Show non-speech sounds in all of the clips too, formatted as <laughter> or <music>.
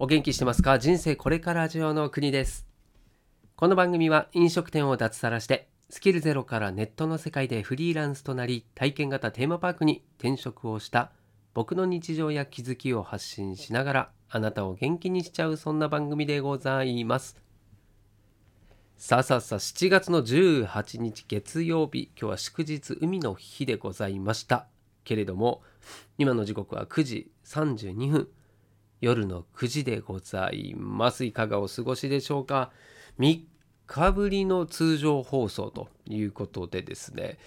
お元気してますか？人生これから上の国です。この番組は飲食店を脱サラしてスキルゼロからネットの世界でフリーランスとなり体験型テーマパークに転職をした僕の日常や気づきを発信しながらあなたを元気にしちゃうそんな番組でございます。さあさあさあ7月の18日月曜日今日は祝日海の日でございました。けれども今の時刻は9時32分。夜の9時でございます。いかがお過ごしでしょうか？3日ぶりの通常放送ということでですね。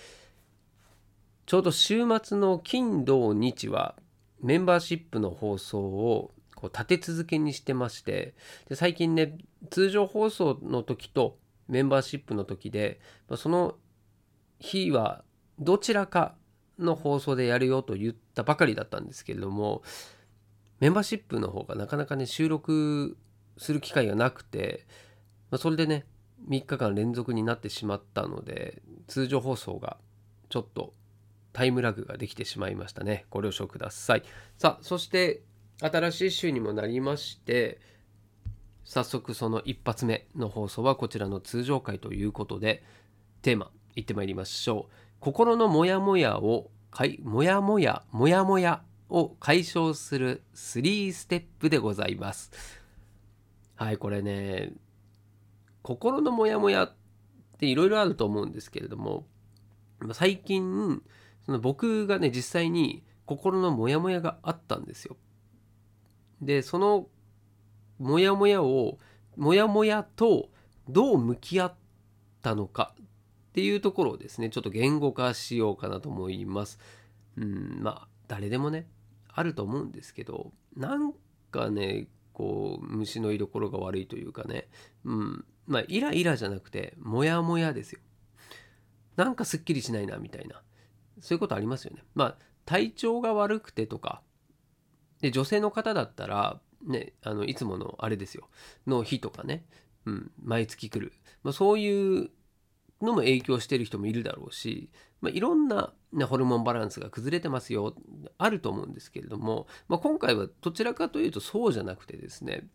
ちょうど週末の金土日はメンバーシップの放送をこう立て続けにしてましてで最近ね通常放送の時とメンバーシップの時でその日はどちらかの放送でやるよと言ったばかりだったんですけれどもメンバーシップの方がなかなかね収録する機会がなくて、まあ、それでね3日間連続になってしまったので通常放送がちょっとタイムラグができてしまいましたね。ご了承ください。さあそして新しい週にもなりまして早速その一発目の放送はこちらの通常回ということでテーマいってまいりましょう。心のモヤモヤをかいモヤモヤモヤモヤを解消する3ステップでございますはいこれね心のモヤモヤっていろいろあると思うんですけれども最近その僕がね実際に心のモヤモヤがあったんですよでそのモヤモヤをモヤモヤとどう向き合ったのかっていうところをですねちょっと言語化しようかなと思います。うんまあ誰でもねあると思うんですけどなんかねこう虫の居所が悪いというかねうんまあイライラじゃなくてモヤモヤですよ。なんかすっきりしないなみたいなそういうことありますよね。まあ体調が悪くてとかで女性の方だったらね、あのいつものあれですよの日とかね、うん、毎月来る、まあ、そういうのも影響してる人もいるだろうし、まあ、いろんな、ホルモンバランスが崩れてますよあると思うんですけれども、まあ、今回はどちらかというとそうじゃなくてですね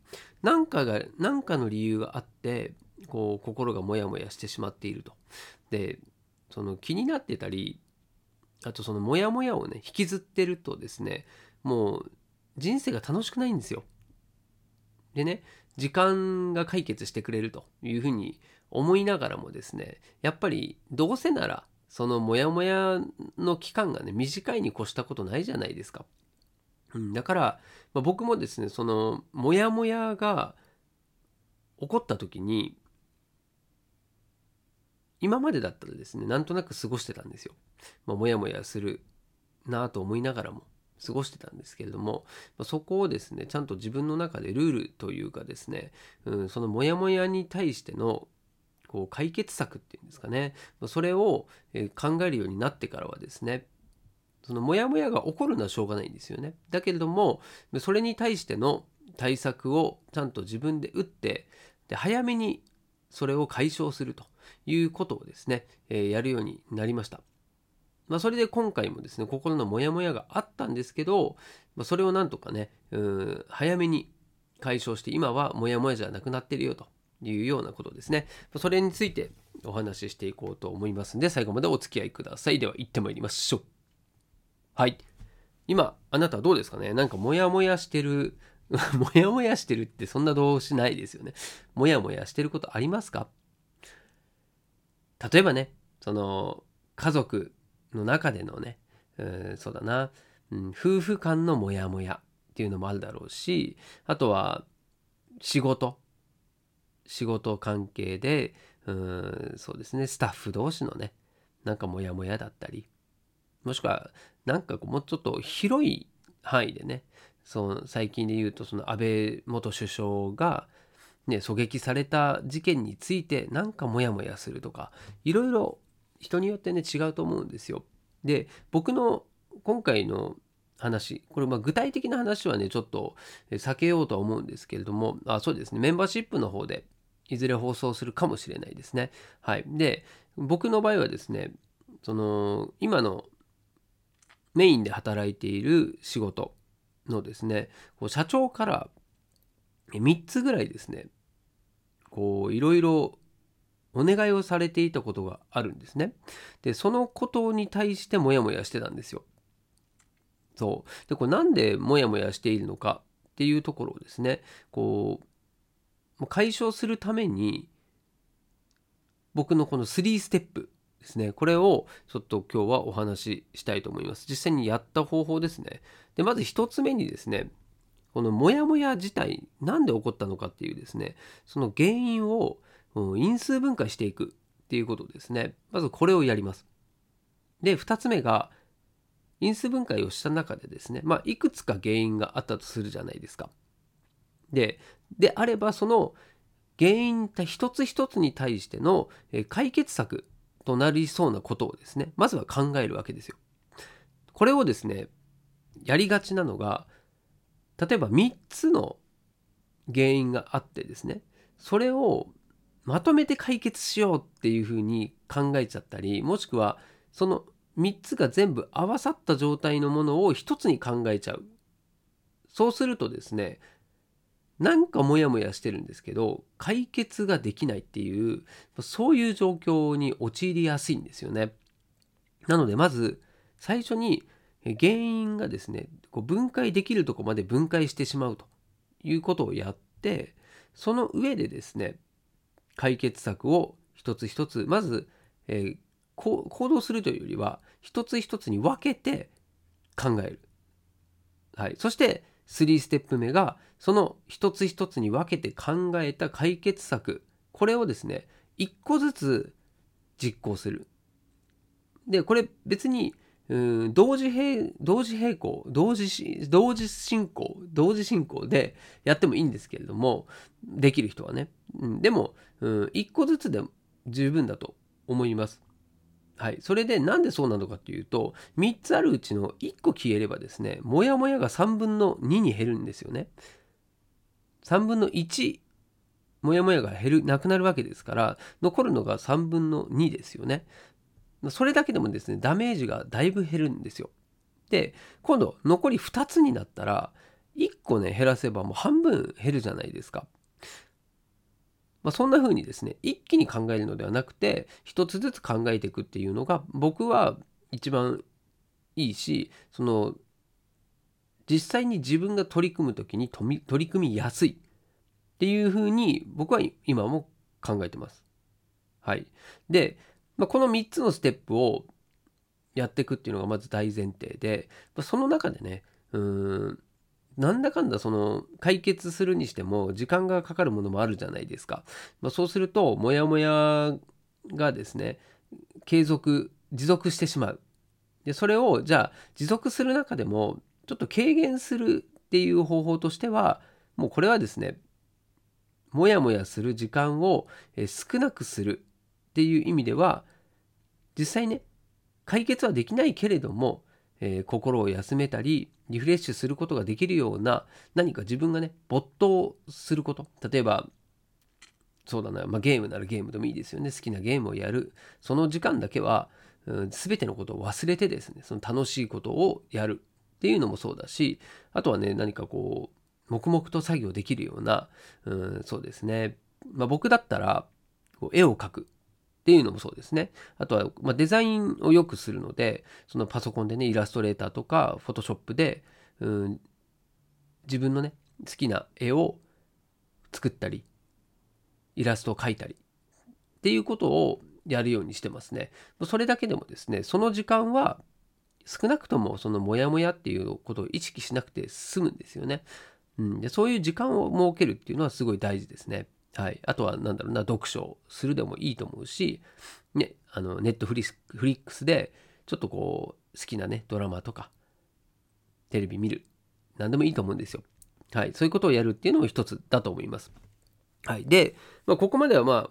何かが何かの理由があってこう心がモヤモヤしてしまっていると。でその気になってたりあとそのモヤモヤをね引きずってるとですねもう人生が楽しくないんですよ。でね時間が解決してくれるというふうに思いながらもですねやっぱりどうせならそのモヤモヤの期間がね短いに越したことないじゃないですか。うん、だから、まあ、僕もですねそのモヤモヤが起こった時に今までだったらですねなんとなく過ごしてたんですよ。まあ、モヤモヤするなと思いながらも過ごしてたんですけれどもまあそこをですねちゃんと自分の中でルールというかですね、うん、そのモヤモヤに対してのこう解決策っていうんですかね。それを考えるようになってからはですねそのモヤモヤが起こるのはしょうがないんですよね。だけれどもそれに対しての対策をちゃんと自分で打ってで早めにそれを解消するということをですね、え、やるようになりました。まあ、それで今回もですね心のモヤモヤがあったんですけど、まあ、それをなんとかねうん早めに解消して今はモヤモヤじゃなくなってるよと。いうようなことですね。それについてお話ししていこうと思いますんで最後までお付き合いください。では行ってまいりましょう。はい。今あなたはどうですかね？なんかモヤモヤしてる <laughs> モヤモヤしてるってそんな動詞ないですよね。モヤモヤしてることありますか？例えばねその家族の中でのね、え、そうだな、うん、夫婦間のモヤモヤっていうのもあるだろうしあとは仕事。仕事関係でうんそうですねスタッフ同士のねなんかモヤモヤだったりもしくはなんかもうちょっと広い範囲でねその最近で言うとその安倍元首相がね狙撃された事件についてなんかモヤモヤするとかいろいろ人によってね違うと思うんですよ。で僕の今回の話これま具体的な話はねちょっと避けようとは思うんですけれどもあそうですねメンバーシップの方でいずれ放送するかもしれないですね。はい、で僕の場合はですねその今のメインで働いている仕事のですねこう社長から3つぐらいですねこういろいろお願いをされていたことがあるんですね。でそのことに対してモヤモヤしてたんですよ。そうでこれなんでモヤモヤしているのかっていうところをですねこう解消するために僕のこの3ステップですね。これをちょっと今日はお話ししたいと思います。実際にやった方法ですね。でまず1つ目にですねこのモヤモヤ自体なんで起こったのかっていうですねその原因を因数分解していくっていうことですね。まずこれをやります。で2つ目が因数分解をした中でですね、まあ、いくつか原因があったとするじゃないですか。で、であればその原因一つ一つに対しての解決策となりそうなことをですね、まずは考えるわけですよ。これをですね、やりがちなのが、例えば3つの原因があってですね、それをまとめて解決しようっていうふうに考えちゃったり、もしくはその3つが全部合わさった状態のものを1つに考えちゃう。そうするとですね、なんかモヤモヤしてるんですけど、解決ができないっていう、そういう状況に陥りやすいんですよね。なので、まず最初に原因がですね、こう分解できるとこまで分解してしまうということをやって、その上でですね、解決策を一つ一つ、まず、えー、行動するというよりは一つ一つに分けて考える。はい、そして3ステップ目がその一つ一つに分けて考えた解決策。これをですね一個ずつ実行する。でこれ別にうん同時並同時並行同時同時進行同時進行でやってもいいんですけれどもできる人はね、うん、でもうん1個ずつで十分だと思います。はい、それでなんでそうなのかっていうと3つあるうちの1個消えればですねモヤモヤが3分の2に減るんですよね。3分の1モヤモヤが減るなくなるわけですから残るのが3分の2ですよね。それだけでもですねダメージがだいぶ減るんですよ。で今度残り2つになったら1個ね減らせばもう半分減るじゃないですか。まあ、そんな風にですね一気に考えるのではなくて一つずつ考えていくっていうのが僕は一番いいしその実際に自分が取り組む時に取り組みやすいっていう風に僕は今も考えてます。はい。で、まあ、この3つのステップをやっていくっていうのがまず大前提で、ま、その中でね、うん、なんだかんだその解決するにしても時間がかかるものもあるじゃないですか。まあ、そうするとモヤモヤがですね継続持続してしまう。でそれをじゃあ持続する中でもちょっと軽減するっていう方法としてはもうこれはですねモヤモヤする時間を少なくするっていう意味では実際ね解決はできないけれどもえー、心を休めたりリフレッシュすることができるような何か自分がね没頭すること。例えばそうだな、まあ、ゲームならゲームでもいいですよね。好きなゲームをやる。その時間だけは、うん、全てのことを忘れてですねその楽しいことをやる。っていうのもそうだしあとはね何かこう黙々と作業できるような、うん、そうですね、まあ、僕だったらこう絵を描く。っていうのもそうですね。あとは、まあ、デザインをよくするので、そのパソコンでね、イラストレーターとか、フォトショップで、うん、自分のね、好きな絵を作ったり、イラストを描いたりっていうことをやるようにしてますね。それだけでもですね、その時間は少なくともそのモヤモヤっていうことを意識しなくて済むんですよね。うん、でそういう時間を設けるっていうのはすごい大事ですね。はい、あとは何だろうな読書をするでもいいと思うし、ね、あのネットフリックスでちょっとこう好きなねドラマとかテレビ見る何でもいいと思うんですよ。はい、そういうことをやるっていうのも一つだと思います。はい、で、まあ、ここまではまあ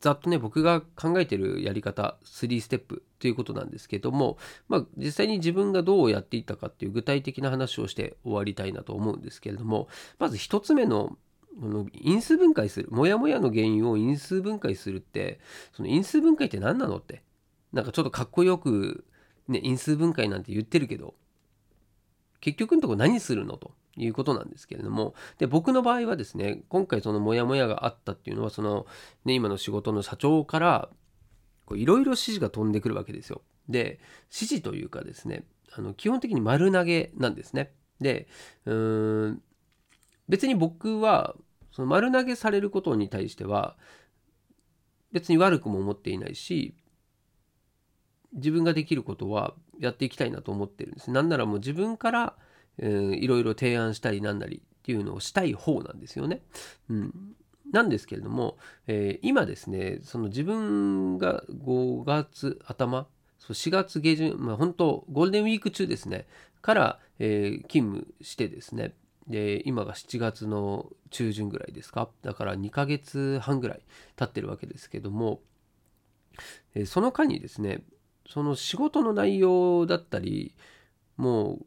ざっとね僕が考えてるやり方3ステップということなんですけども、まあ、実際に自分がどうやっていったかっていう具体的な話をして終わりたいなと思うんですけれどもまず1つ目のこの因数分解するモヤモヤの原因を因数分解するってその因数分解って何なのってなんかちょっとかっこよく、ね、因数分解なんて言ってるけど結局のとこ何するのということなんですけれどもで僕の場合はですね今回そのモヤモヤがあったっていうのはその、ね、今の仕事の社長からいろいろ指示が飛んでくるわけですよ。で指示というかですねあの基本的に丸投げなんですね。でうーん別に僕はその丸投げされることに対しては別に悪くも思っていないし自分ができることはやっていきたいなと思ってるんです。なんならもう自分から、えー、いろいろ提案したりなんなりっていうのをしたい方なんですよね。うん、なんですけれども、えー、今ですねその自分が5月頭そう4月下旬、まあ、本当ゴールデンウィーク中ですねから、えー、勤務してですねで今が7月の中旬ぐらいですか？だから2ヶ月半ぐらい経ってるわけですけども、その間にですねその仕事の内容だったりもう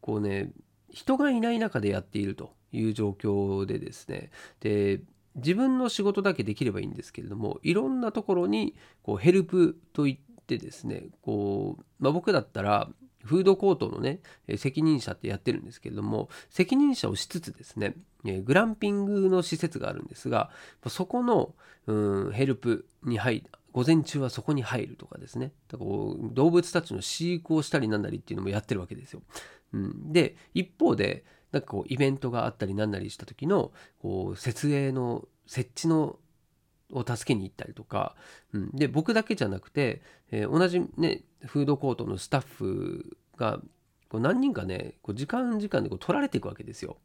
こうね人がいない中でやっているという状況でですねで自分の仕事だけできればいいんですけれどもいろんなところにこうヘルプといってですねこう、まあ、僕だったらフードコートのね責任者ってやってるんですけれども責任者をしつつですねグランピングの施設があるんですがそこの、うん、ヘルプに入午前中はそこに入るとかですねだから動物たちの飼育をしたりなんなりっていうのもやってるわけですよ。うん、で一方でなんかこうイベントがあったりなんなりした時のこう設営の設置のを助けに行ったりとか、うん、で僕だけじゃなくて、えー、同じねフードコートのスタッフがこう何人かねこう時間時間でこう取られていくわけですよ。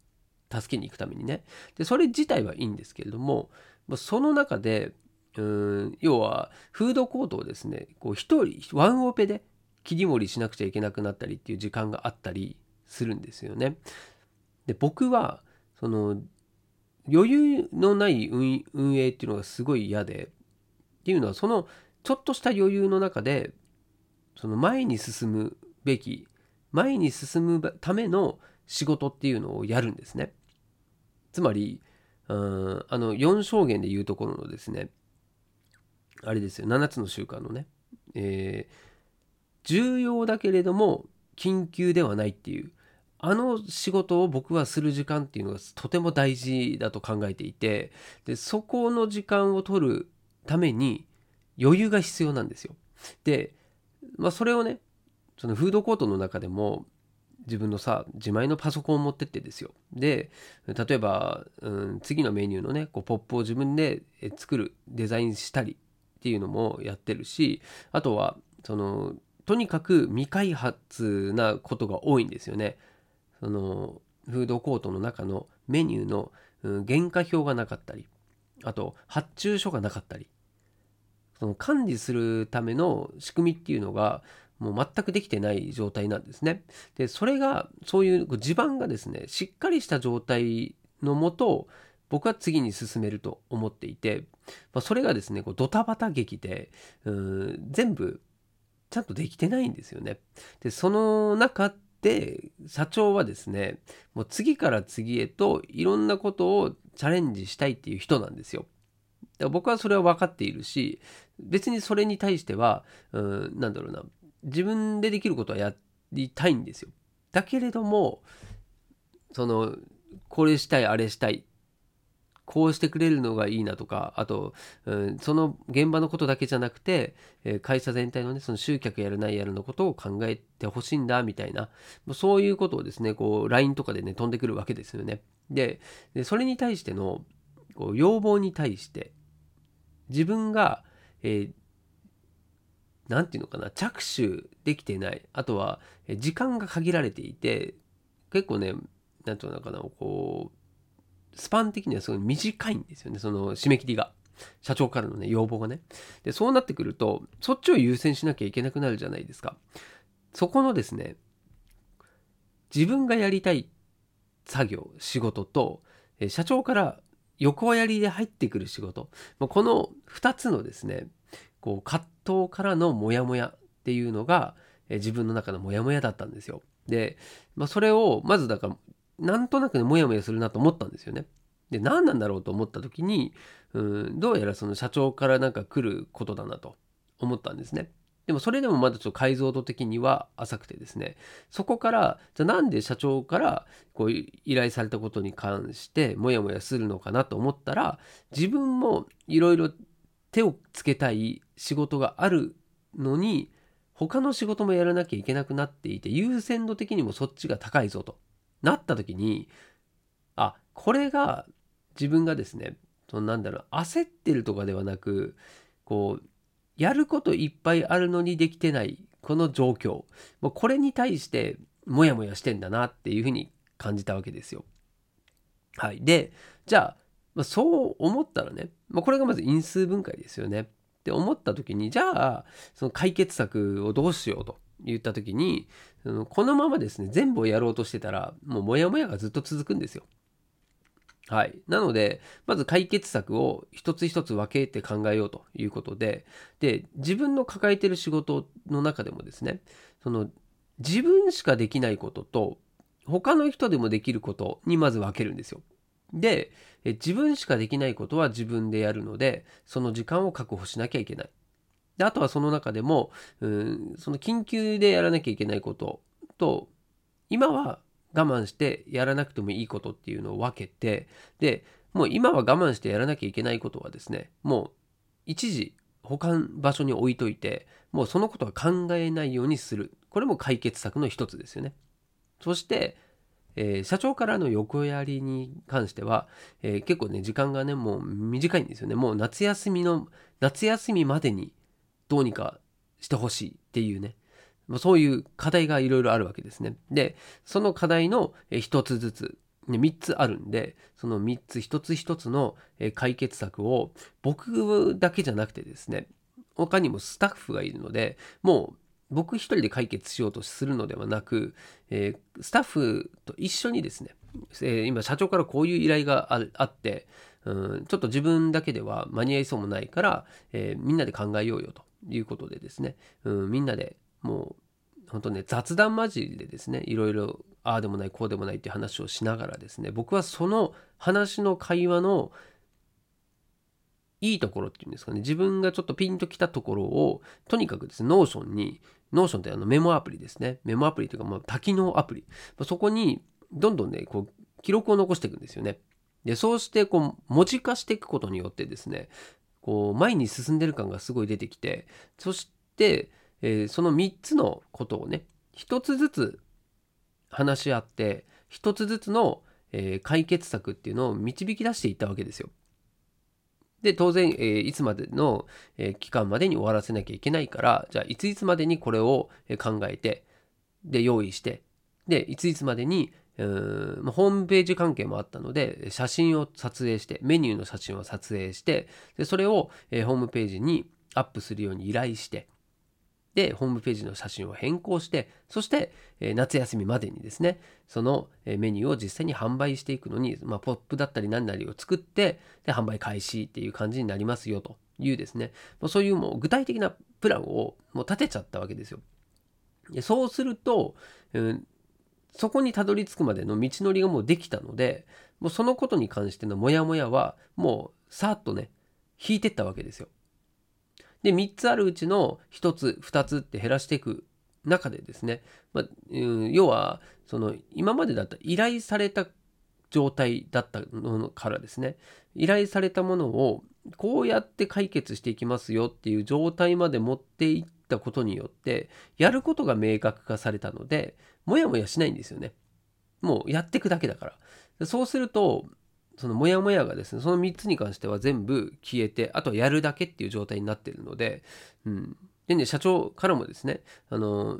助けに行くためにね。でそれ自体はいいんですけれどもその中でうん要はフードコートをですねこう1人ワンオペで切り盛りしなくちゃいけなくなったりっていう時間があったりするんですよね。で僕はその余裕のない運営っていうのがすごい嫌でっていうのはそのちょっとした余裕の中でその前に進むべき前に進むための仕事っていうのをやるんですね。つまりうんあの4証言でいうところのですねあれですよ7つの習慣のね、えー、重要だけれども緊急ではないっていうあの仕事を僕はする時間っていうのがとても大事だと考えていてでそこの時間を取るために余裕が必要なんですよ。で、まあ、それをねそのフードコートの中でも自分のさ自前のパソコンを持ってってですよで例えば、うん、次のメニューのねこうポップを自分で作るデザインしたりっていうのもやってるしあとはそのとにかく未開発なことが多いんですよね。そのフードコートの中のメニューの、原価表がなかったりあと発注書がなかったりその管理するための仕組みっていうのがもう全くできてない状態なんですね。でそれがそういう地盤がですねしっかりした状態のもと僕は次に進めると思っていて、まあ、それがですねこうドタバタ劇でうん全部ちゃんとできてないんですよね。でその中で社長はですねもう次から次へといろんなことをチャレンジしたいっていう人なんですよ。だから僕はそれは分かっているし別にそれに対してはうんなんだろうな自分でできることはやりたいんですよ。だけれどもそのこれしたいあれしたいこうしてくれるのがいいなとかあと、うん、その現場のことだけじゃなくて、え、会社全体のねその集客やるないやるのことを考えてほしいんだみたいなそういうことをですねこう LINE とかでね飛んでくるわけですよね。でそれに対してのこう要望に対して自分が、えー、なんていうのかな着手できてないあとは時間が限られていて結構ねなんていうのかなこうスパン的にはすごい短いんですよね。その締め切りが。社長からのね要望がね。でそうなってくるとそっちを優先しなきゃいけなくなるじゃないですか。そこのですね自分がやりたい作業仕事と社長から横やりで入ってくる仕事。この2つのですねこう葛藤からのモヤモヤっていうのが自分の中のモヤモヤだったんですよ。で、まあ、それをまずだからなんとなくねモヤモヤするなと思ったんですよね。で何なんだろうと思った時にうんどうやらその社長からなんか来ることだなと思ったんですね。でもそれでもまだちょっと解像度的には浅くてですねそこからじゃあなんで社長からこう依頼されたことに関してモヤモヤするのかなと思ったら自分もいろいろ手をつけたい仕事があるのに他の仕事もやらなきゃいけなくなっていて優先度的にもそっちが高いぞとなった時にあこれが自分がですねそのなんだろう焦ってるとかではなくこうやることいっぱいあるのにできてないこの状況もうこれに対してモヤモヤしてんだなっていうふうに感じたわけですよ。はい、でじゃあ、まあ、そう思ったらね、まあ、これがまず因数分解ですよね。って思った時にじゃあその解決策をどうしようと言った時にこのままですね全部をやろうとしてたらもうモヤモヤがずっと続くんですよ。はい。なので、まず解決策を一つ一つ分けて考えようということで、で、自分の抱えてる仕事の中でもですね、その自分しかできないことと、他の人でもできることにまず分けるんですよ。で、自分しかできないことは自分でやるので、その時間を確保しなきゃいけない。であとはその中でも、うん、その緊急でやらなきゃいけないことと、今は我慢してやらなくてもいいことっていうのを分けてでもう今は我慢してやらなきゃいけないことはですねもう一時保管場所に置いといてもうそのことは考えないようにするこれも解決策の一つですよねそして、えー、社長からの横やりに関しては、えー、結構ね時間がねもう短いんですよねもう夏休みの夏休みまでにどうにかしてほしいっていうねそういう課題がいろいろあるわけですね。で、その課題の一つずつ、3つあるんで、その3つ一つ一つの解決策を僕だけじゃなくてですね、他にもスタッフがいるので、もう僕一人で解決しようとするのではなく、えー、スタッフと一緒にですね、えー、今社長からこういう依頼があって、うん、ちょっと自分だけでは間に合いそうもないから、えー、みんなで考えようよということでですね、うん、みんなでもう本当ね雑談交じりでですねいろいろああでもないこうでもないっていう話をしながらですね僕はその話の会話のいいところっていうんですかね。自分がちょっとピンときたところをとにかくですね Notion に Notion ってあのメモアプリですね。メモアプリというかまあ多機能アプリ。そこにどんどんねこう記録を残していくんですよね。でそうしてこう文字化していくことによってですねこう前に進んでる感がすごい出てきてそしてえー、その3つのことをね1つずつ話し合って1つずつの、えー、解決策っていうのを導き出していったわけですよ。で当然、えー、いつまでの、え期間までに終わらせなきゃいけないからじゃあいついつまでにこれを考えてで用意してでいついつまでにうんホームページ関係もあったので写真を撮影してメニューの写真を撮影してでそれを、えホームページにアップするように依頼してで、ホームページの写真を変更して、そして、え夏休みまでにですね、そのメニューを実際に販売していくのに、まあ、ポップだったり何なりを作って、で、販売開始っていう感じになりますよというですね、そういうもう具体的なプランをもう立てちゃったわけですよ。でそうすると、うん、そこにたどり着くまでの道のりがもうできたので、もうそのことに関してのモヤモヤは、もうさーっとね、引いてったわけですよ。で、3つあるうちの1つ、2つって減らしていく中でですね、まあ、要は、その、今までだった依頼された状態だったのからですね、依頼されたものをこうやって解決していきますよっていう状態まで持っていったことによって、やることが明確化されたので、もやもやしないんですよね。もうやっていくだけだから。そうすると、そのモヤモヤがですねその3つに関しては全部消えてあとはやるだけっていう状態になってるので、うん、でね社長からもですねあの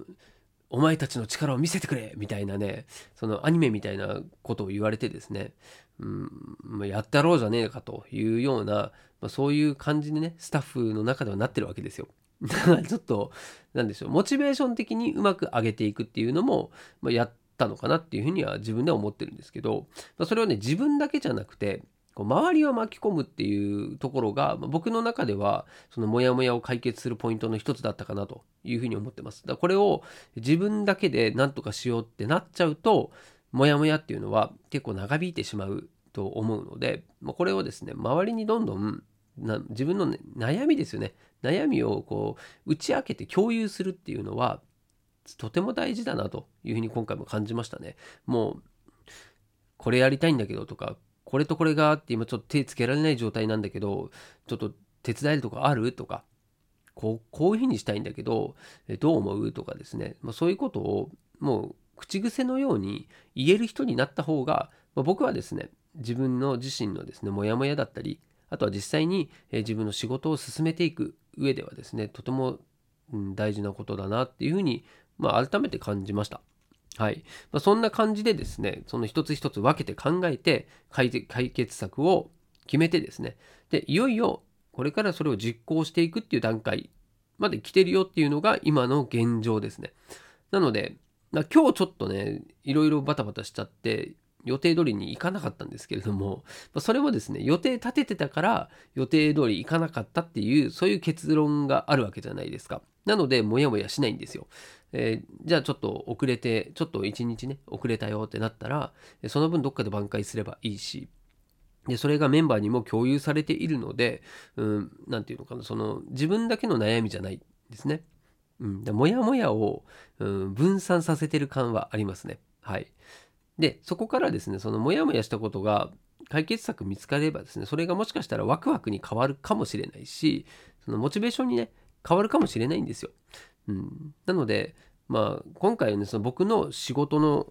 お前たちの力を見せてくれみたいなねそのアニメみたいなことを言われてですね、うんまあ、やったろうじゃねえかというような、まあ、そういう感じでねスタッフの中ではなってるわけですよ。だからちょっと何でしょうモチベーション的にうまく上げていくっていうのも、まあ、やったのかなっていうふうには自分では思ってるんですけど、まあ、それはね自分だけじゃなくてこう周りを巻き込むっていうところが、まあ、僕の中ではそのモヤモヤを解決するポイントの一つだったかなというふうに思ってます。だこれを自分だけで何とかしようってなっちゃうとモヤモヤっていうのは結構長引いてしまうと思うので、まあ、これをですね周りにどんどんな自分の、ね、悩みですよね悩みをこう打ち明けて共有するっていうのはとても大事だなというふうに今回も感じましたね。もうこれやりたいんだけどとかこれとこれがあって今ちょっと手つけられない状態なんだけどちょっと手伝えるとかあるとかこうこういうふうにしたいんだけどどう思うとかですね、まあ、そういうことをもう口癖のように言える人になった方が、まあ、僕はですね自分の自身のですねモヤモヤだったりあとは実際に自分の仕事を進めていく上ではですねとても大事なことだなっていうふうに、まあ、改めて感じました。はい。まあ、そんな感じでですね、その一つ一つ分けて考えて解決策を決めてですね、で、いよいよこれからそれを実行していくっていう段階まで来てるよっていうのが今の現状ですね。なので、ま今日ちょっとね、いろいろバタバタしちゃって、予定通りに行かなかったんですけれどもま、それもですね、予定立ててたから予定通り行かなかったっていう、そういう結論があるわけじゃないですか。なので、もやもやしないんですよ。えー、じゃあちょっと遅れて、ちょっと一日ね、遅れたよってなったら、その分どっかで挽回すればいいし、で、それがメンバーにも共有されているので、うん、なんていうのかな、その、自分だけの悩みじゃないですね。うん、でもやもやを、うん、分散させてる感はありますね。はい。で、そこからですね、そのモヤモヤしたことが解決策見つかればですね、それがもしかしたらワクワクに変わるかもしれないし、そのモチベーションにね、変わるかもしれないんですよ。うん、なので、まあ、今回はね、その僕の仕事の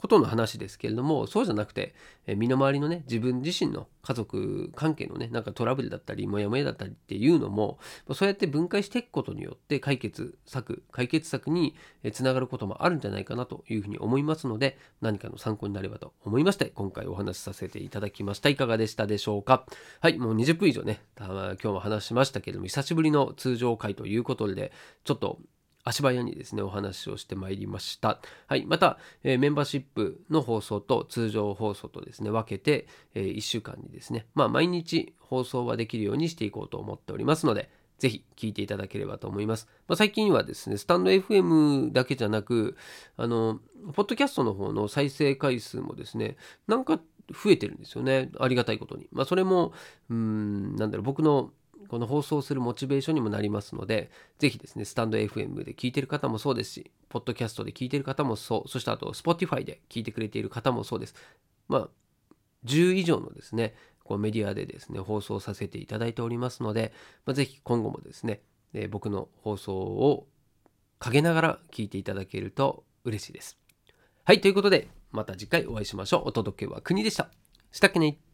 ことの話ですけれどもそうじゃなくて、え身の回りのね自分自身の家族関係のねなんかトラブルだったりモヤモヤだったりっていうのもそうやって分解していくことによって解決策解決策につながることもあるんじゃないかなというふうに思いますので何かの参考になればと思いまして今回お話しさせていただきました。いかがでしたでしょうか？はいもう20分以上ね今日も話しましたけれども久しぶりの通常回ということでちょっと足早にですね、お話をしてまいりました。はい。また、えー、メンバーシップの放送と通常放送とですね、分けて、えー、1週間にですね、まあ、毎日放送はできるようにしていこうと思っておりますので、ぜひ聞いていただければと思います。まあ、最近はですね、スタンド FM だけじゃなく、あの、ポッドキャストの方の再生回数もですね、なんか増えてるんですよね。ありがたいことに。まあ、それも、うん、なんだろう、僕のこの放送するモチベーションにもなりますので、ぜひですね、スタンド FM で聞いてる方もそうですし、ポッドキャストで聞いてる方もそう、そしてあと Spotify で聞いてくれている方もそうです。まあ、10以上のですね、こうメディアでですね、放送させていただいておりますので、まあ、ぜひ今後もですね、えー、僕の放送を陰ながら聞いていただけると嬉しいです。はい、ということで、また次回お会いしましょう。お届けは国でした。したっけね